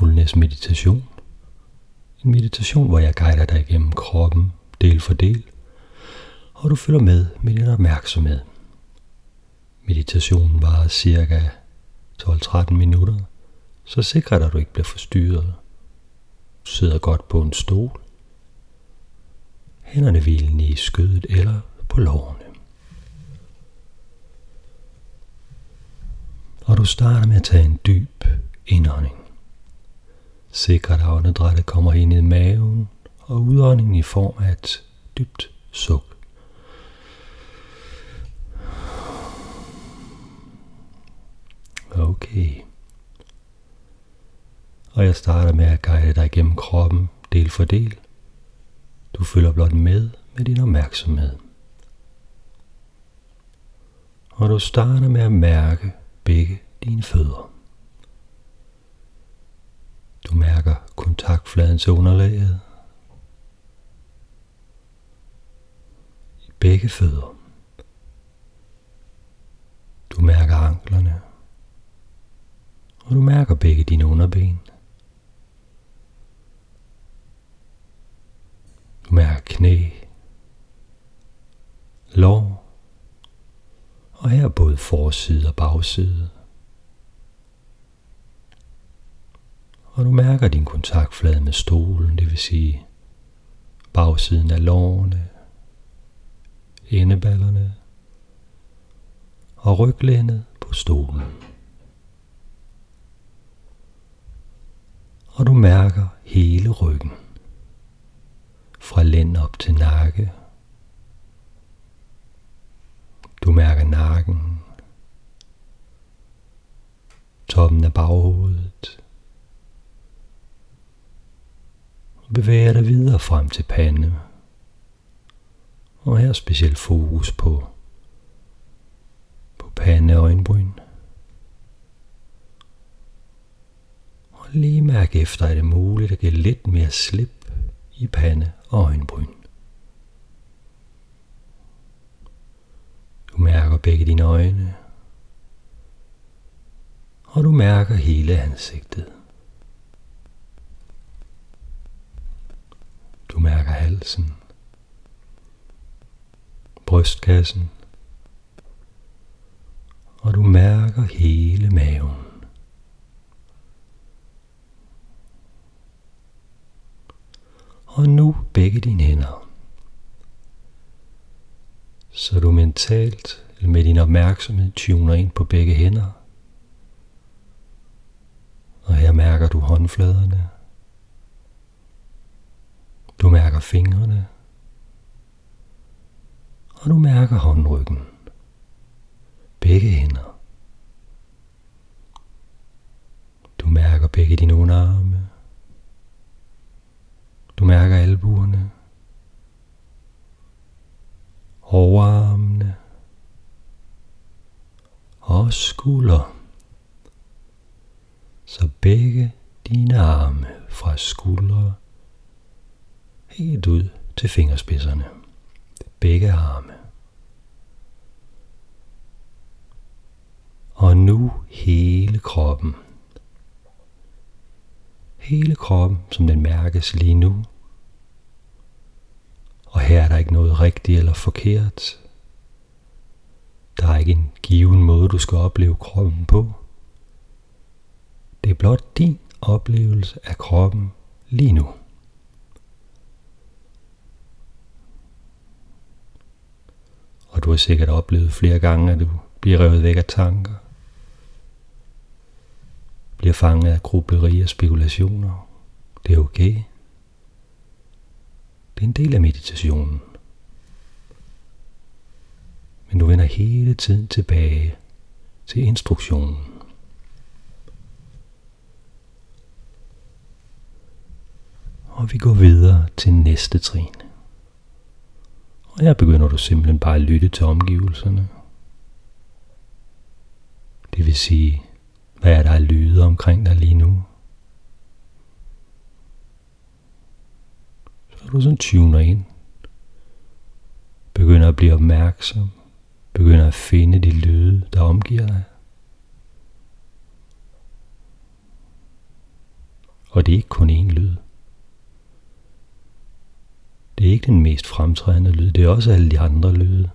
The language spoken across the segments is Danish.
mindfulness meditation. En meditation, hvor jeg guider dig igennem kroppen del for del, og du følger med med din opmærksomhed. Meditationen varer cirka 12-13 minutter, så sikrer dig, at du ikke bliver forstyrret. Du sidder godt på en stol, hænderne hvilende i skødet eller på lårene. Og du starter med at tage en dyb indånding. Sikre dig, at åndedrættet kommer ind i maven, og udåndingen i form af et dybt suk. Okay. Og jeg starter med at guide dig gennem kroppen del for del. Du følger blot med med din opmærksomhed. Og du starter med at mærke begge dine fødder. Du mærker kontaktfladen til underlaget. I begge fødder. Du mærker anklerne. Og du mærker begge dine underben. Du mærker knæ, lår, og her både forside og bagside. Og du mærker din kontaktflade med stolen, det vil sige bagsiden af lårene, endeballerne og ryglænet på stolen. Og du mærker hele ryggen fra lænd op til nakke. Du mærker nakken, toppen af baghovedet. Og bevæger dig videre frem til pande. Og her specielt fokus på, på pande og øjenbryn. Og lige mærke efter, er det muligt at give lidt mere slip i pande og øjenbryn. Du mærker begge dine øjne, og du mærker hele ansigtet. Du mærker halsen, brystkassen, og du mærker hele maven. Og nu begge dine hænder. Så du mentalt eller med din opmærksomhed tuner ind på begge hænder. Og her mærker du håndfladerne. Du mærker fingrene. Og du mærker håndryggen. Begge hænder. Du mærker begge dine underarme. Du mærker albuerne, overarmene og skulder. Så begge dine arme fra skuldre helt ud til fingerspidserne. Begge arme. Og nu hele kroppen. Hele kroppen, som den mærkes lige nu. Og her er der ikke noget rigtigt eller forkert. Der er ikke en given måde, du skal opleve kroppen på. Det er blot din oplevelse af kroppen lige nu. Og du har sikkert oplevet flere gange, at du bliver revet væk af tanker. Bliver fanget af grubleri og spekulationer. Det er okay. Det er en del af meditationen. Men du vender hele tiden tilbage til instruktionen. Og vi går videre til næste trin. Her begynder du simpelthen bare at lytte til omgivelserne. Det vil sige, hvad er der af lyde omkring dig lige nu? Så du sådan tuner ind. Begynder at blive opmærksom. Begynder at finde de lyde, der omgiver dig. Og det er ikke kun én lyd. Det ikke den mest fremtrædende lyd, det er også alle de andre lyde.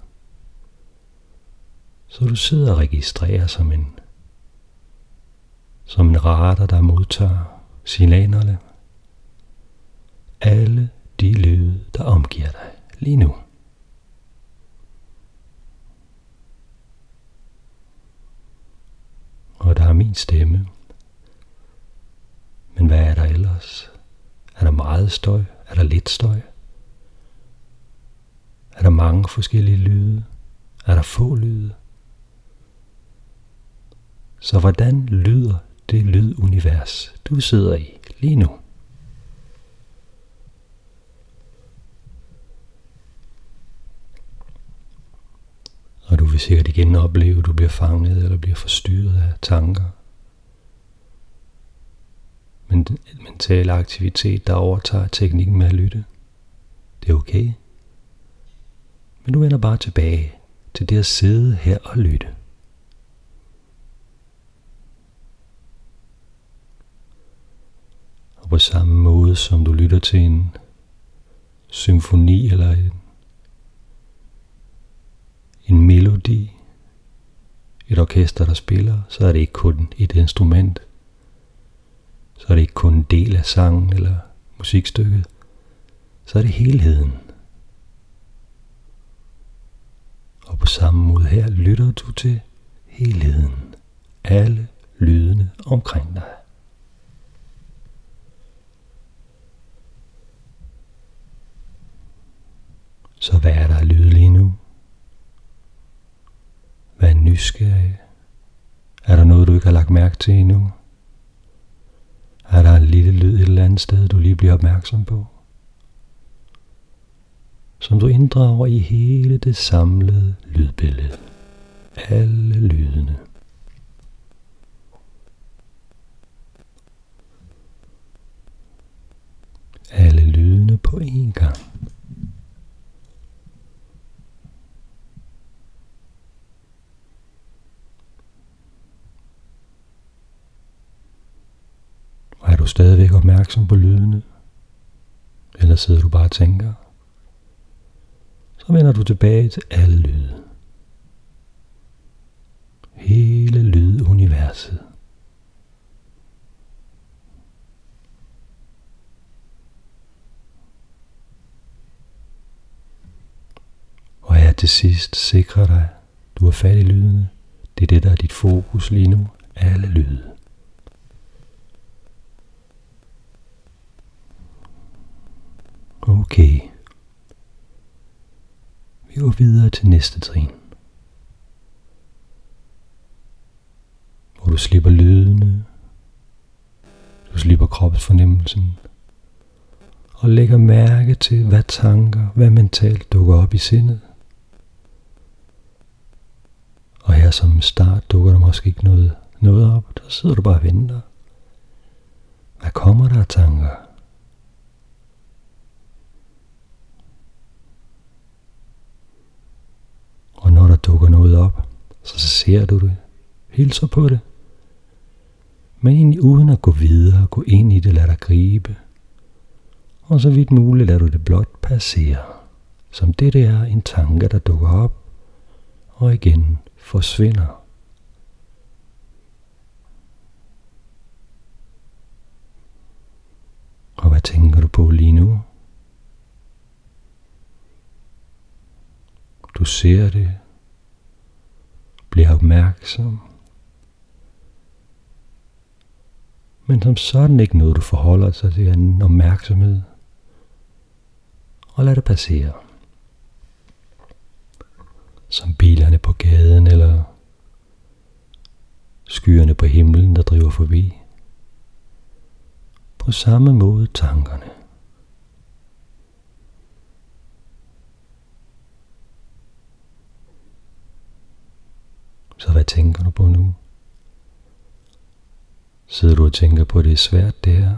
Så du sidder og registrerer som en, som en radar, der modtager signalerne. Alle de lyde, der omgiver dig lige nu. Og der er min stemme. Men hvad er der ellers? Er der meget støj? Er der lidt støj? Der mange forskellige lyde? Er der få lyde? Så hvordan lyder det lydunivers, du sidder i lige nu? Og du vil sikkert igen opleve, at du bliver fanget eller bliver forstyrret af tanker. Men den mentale aktivitet, der overtager teknikken med at lytte, det er okay. Men du vender bare tilbage til det at sidde her og lytte. Og på samme måde som du lytter til en symfoni eller en, en melodi, et orkester, der spiller, så er det ikke kun et instrument. Så er det ikke kun en del af sangen eller musikstykket. Så er det helheden. Og på samme måde her lytter du til helheden. Alle lydene omkring dig. Så hvad er der af lyd lige nu? Hvad er nysgerrig? Er der noget, du ikke har lagt mærke til endnu? Er der en lille lyd et eller andet sted, du lige bliver opmærksom på? Som du inddrager i hele det samlede lydbillede. Alle lydene. Alle lydene på én gang. Er du stadigvæk opmærksom på lydene? Eller sidder du bare og tænker? Så vender du tilbage til alle lyde. Hele lyduniverset. Og jeg til sidst sikrer dig, du har fat i lydene. Det er det, der er dit fokus lige nu. Alle lyde. Okay. Vi går videre til næste trin. Hvor du slipper lydene. Du slipper kropsfornemmelsen. Og lægger mærke til, hvad tanker, hvad mentalt dukker op i sindet. Og her som start dukker der måske ikke noget, noget op. Der sidder du bare og venter. Hvad kommer der af tanker? Og når der dukker noget op, så ser du det, hilser på det. Men egentlig uden at gå videre, gå ind i det, lad dig gribe. Og så vidt muligt lader du det blot passere, som det der en tanke, der dukker op, og igen forsvinder. Og hvad tænker du på lige nu? Du ser det. Bliver opmærksom. Men som sådan ikke noget, du forholder sig til en opmærksomhed. Og lad det passere. Som bilerne på gaden eller skyerne på himlen, der driver forbi. På samme måde tankerne. Så hvad tænker du på nu? Sidder du og tænker på, at det er svært det her?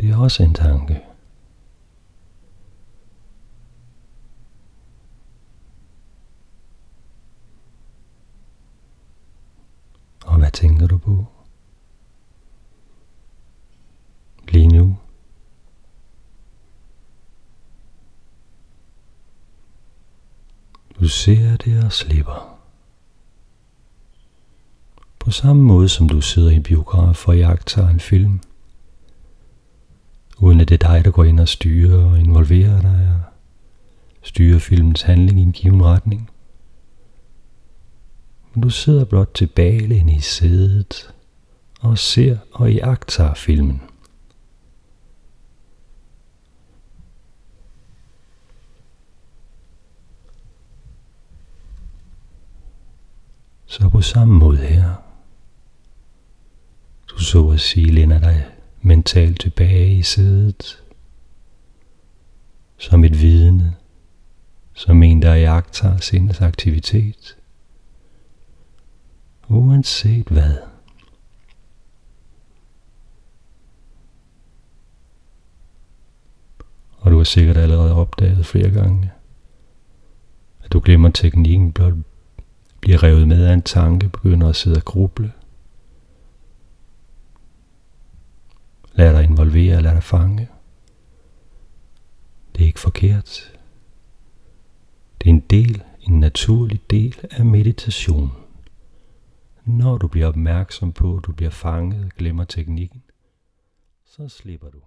Det er også en tanke. Og hvad tænker du på? Du ser det og slipper. På samme måde som du sidder i en biograf og jagter en film, uden at det er dig, der går ind og styrer og involverer dig og styrer filmens handling i en given retning. Men du sidder blot tilbage i sædet og ser og iagtager filmen. Så på samme måde her. Du så at sige lænder dig mentalt tilbage i sædet. Som et vidne. Som en, der jagter sindets aktivitet. Uanset hvad. Og du har sikkert allerede opdaget flere gange, at du glemmer teknikken blot bliver revet med af en tanke, begynder at sidde og gruble. Lad dig involvere, lad dig fange. Det er ikke forkert. Det er en del, en naturlig del af meditation. Når du bliver opmærksom på, at du bliver fanget og glemmer teknikken, så slipper du.